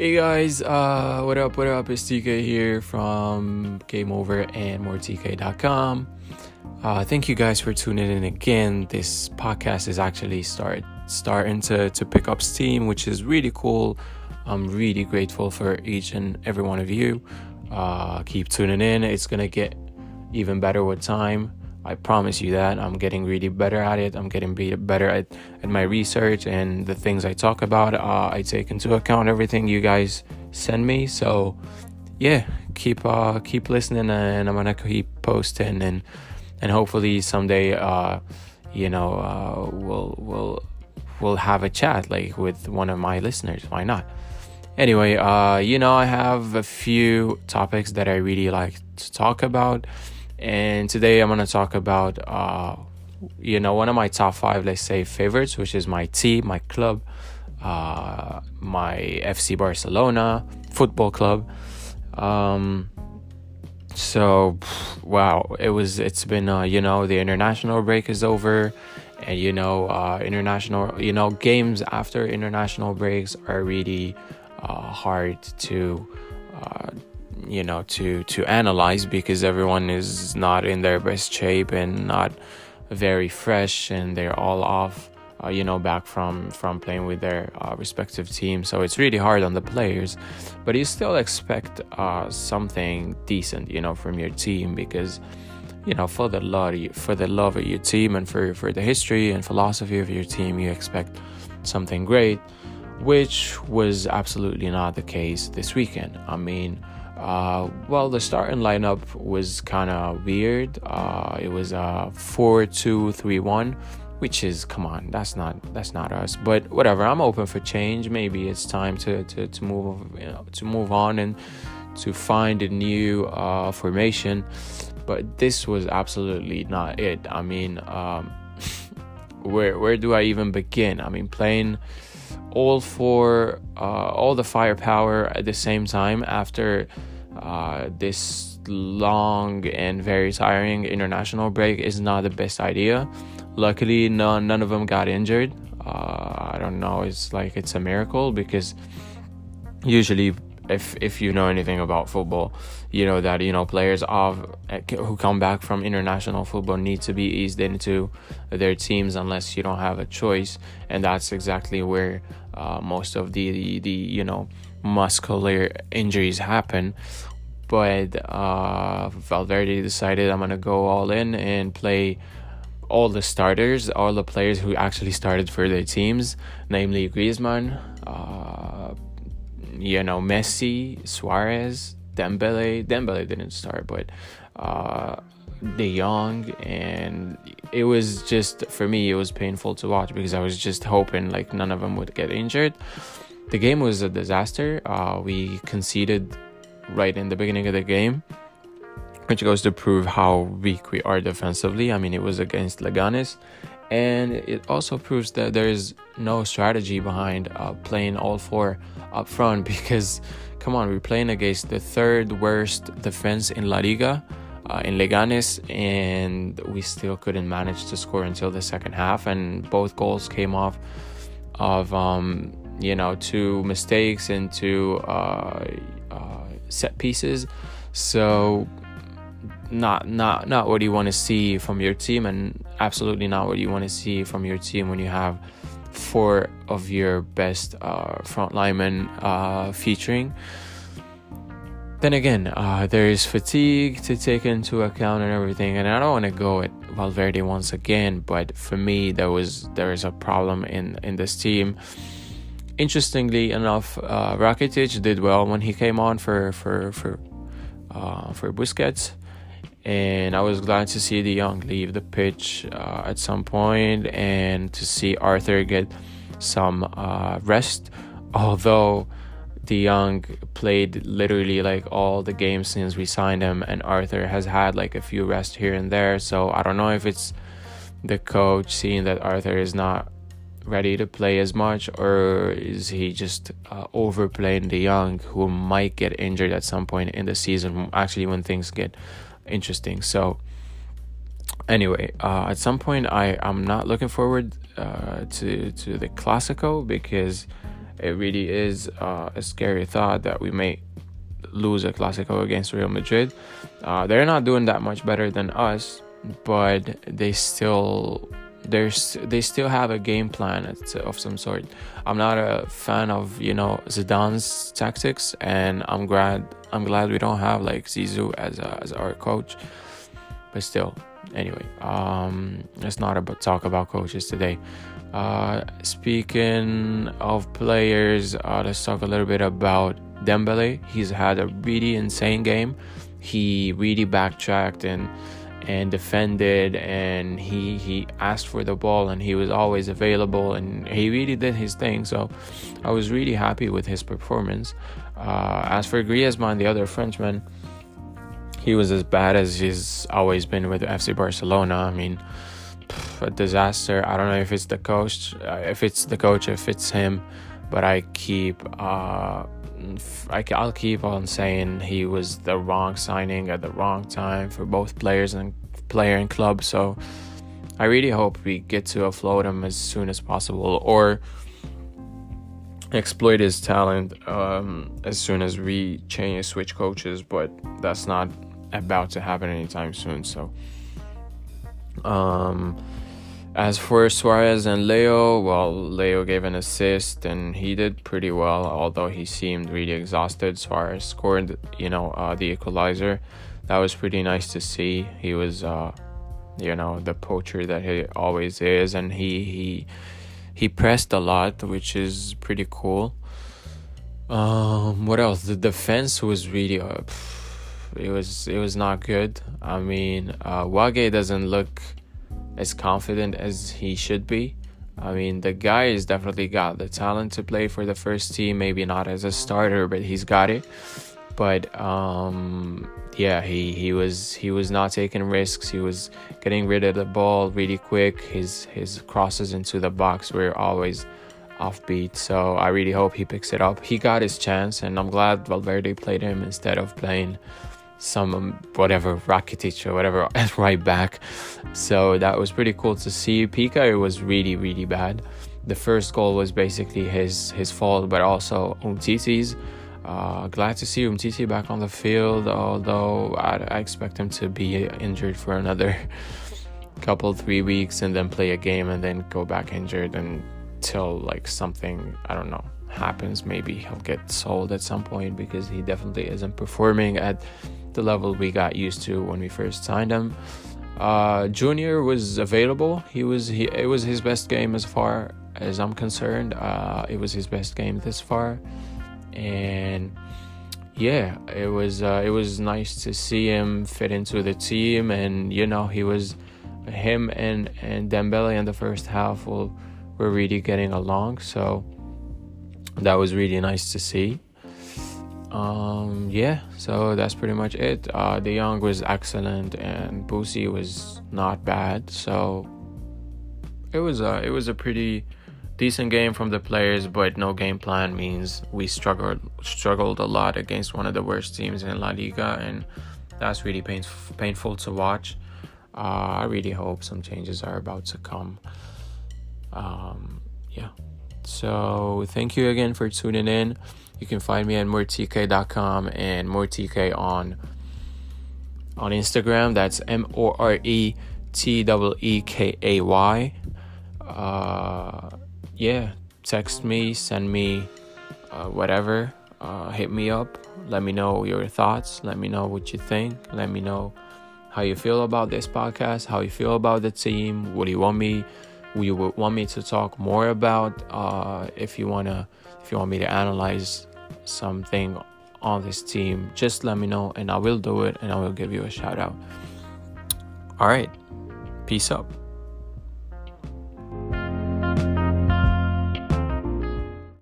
Hey guys, uh, what up? What up? It's TK here from Game Over and MoreTK.com. Uh, thank you guys for tuning in again. This podcast is actually start starting to to pick up steam, which is really cool. I'm really grateful for each and every one of you. Uh, keep tuning in. It's gonna get even better with time. I promise you that. I'm getting really better at it. I'm getting better at, at my research and the things I talk about. Uh, I take into account everything you guys send me. So, yeah, keep uh, keep listening, and I'm gonna keep posting, and and hopefully someday, uh, you know, uh, we'll we'll we'll have a chat like with one of my listeners. Why not? Anyway, uh, you know, I have a few topics that I really like to talk about and today I'm gonna talk about uh, you know one of my top five, let's say, favorites, which is my team, my club, uh, my FC Barcelona football club. Um, so wow, it was. It's been uh, you know the international break is over, and you know uh, international you know games after international breaks are really uh, hard to uh, you know to to analyze because everyone is not in their best shape and not very fresh and they're all off uh, you know back from from playing with their uh, respective teams. So it's really hard on the players but you still expect uh, something decent you know from your team because you know for the love for the love of your team and for for the history and philosophy of your team you expect something great which was absolutely not the case this weekend. I mean uh, well, the starting lineup was kind of weird. Uh, it was a four-two-three-one, which is come on, that's not that's not us. But whatever, I'm open for change. Maybe it's time to to, to move you know, to move on and to find a new uh, formation. But this was absolutely not it. I mean, um, where where do I even begin? I mean, playing all for uh, all the firepower at the same time after uh, this long and very tiring international break is not the best idea. Luckily, none none of them got injured. Uh, I don't know. It's like it's a miracle because usually, if if you know anything about football, you know that you know players of who come back from international football need to be eased into their teams unless you don't have a choice, and that's exactly where uh, most of the, the the you know muscular injuries happen. But uh, Valverde decided I'm gonna go all in and play all the starters, all the players who actually started for their teams, namely Griezmann, uh, you know Messi, Suarez, Dembele. Dembele didn't start, but uh, De Jong, and it was just for me it was painful to watch because I was just hoping like none of them would get injured. The game was a disaster. Uh, we conceded right in the beginning of the game, which goes to prove how weak we are defensively. I mean, it was against Leganes, and it also proves that there is no strategy behind uh, playing all four up front because, come on, we're playing against the third worst defense in La Liga. Uh, in Leganes, and we still couldn't manage to score until the second half. And both goals came off of um, you know two mistakes and two uh, uh, set pieces. So not not not what you want to see from your team, and absolutely not what you want to see from your team when you have four of your best uh, front linemen uh, featuring. Then again, uh, there is fatigue to take into account and everything, and I don't want to go at Valverde once again, but for me, there was there is a problem in in this team interestingly enough, uh, Rakitic did well when he came on for for for uh, for Busquets, and I was glad to see De Jong leave the pitch uh, at some point and to see Arthur get some uh, rest. Although De Jong played literally like all the games since we signed him, and Arthur has had like a few rests here and there. So I don't know if it's the coach seeing that Arthur is not ready to play as much, or is he just uh, overplaying De Jong, who might get injured at some point in the season? Actually, when things get interesting. So, anyway, uh, at some point, I I'm not looking forward uh, to to the Clasico because it really is uh, a scary thought that we may lose a Clasico against Real Madrid. Uh, they're not doing that much better than us, but they still there's they still have a game plan of some sort. I'm not a fan of you know Zidane's tactics, and I'm glad I'm glad we don't have like Zizou as a, as our coach. But still, anyway, um, let's not about talk about coaches today. Uh, speaking of players, uh, let's talk a little bit about Dembele. He's had a really insane game. He really backtracked and and defended and he he asked for the ball and he was always available and he really did his thing. So I was really happy with his performance. Uh, as for Griezmann the other Frenchman he was as bad as he's always been with FC Barcelona. I mean a disaster. I don't know if it's the coach uh, if it's the coach if it's him but I keep uh, I, will keep on saying he was the wrong signing at the wrong time for both players and player and club. So I really hope we get to offload him as soon as possible or exploit his talent um, as soon as we change switch coaches. But that's not about to happen anytime soon. So. Um, as for Suarez and Leo, well, Leo gave an assist and he did pretty well, although he seemed really exhausted. Suarez scored, you know, uh, the equalizer. That was pretty nice to see. He was, uh, you know, the poacher that he always is, and he he he pressed a lot, which is pretty cool. Um, what else? The defense was really, uh, it was it was not good. I mean, uh, Wagué doesn't look as confident as he should be. I mean, the guy has definitely got the talent to play for the first team. Maybe not as a starter, but he's got it. But um, yeah, he, he was he was not taking risks. He was getting rid of the ball really quick. His his crosses into the box were always offbeat. So I really hope he picks it up. He got his chance, and I'm glad Valverde played him instead of playing some um, whatever Rakitic or whatever right back. So that was pretty cool to see. Piqué was really really bad. The first goal was basically his his fault, but also Umtiti's. Uh, glad to see Umtiti back on the field, although I, I expect him to be injured for another couple three weeks and then play a game and then go back injured until like something I don't know happens. Maybe he'll get sold at some point because he definitely isn't performing at the level we got used to when we first signed him. Uh, Junior was available. He was he. It was his best game as far as I'm concerned. Uh, it was his best game this far, and yeah, it was uh, it was nice to see him fit into the team. And you know, he was him and and Dembele in the first half will were really getting along. So that was really nice to see um, yeah, so that's pretty much it. Uh, De Jong was excellent, and Boosie was not bad. So it was a it was a pretty decent game from the players, but no game plan means we struggled struggled a lot against one of the worst teams in La Liga, and that's really pain, painful to watch. Uh, I really hope some changes are about to come. Um, yeah. So thank you again for tuning in. You can find me at moretk.com and moretk on on Instagram. That's M O R E T W E K A Y. Uh, yeah, text me, send me uh, whatever. Uh, hit me up. Let me know your thoughts. Let me know what you think. Let me know how you feel about this podcast. How you feel about the team. What do you want me? What would want me to talk more about? Uh, if you wanna, if you want me to analyze something on this team, just let me know and I will do it and I will give you a shout out. All right. Peace up.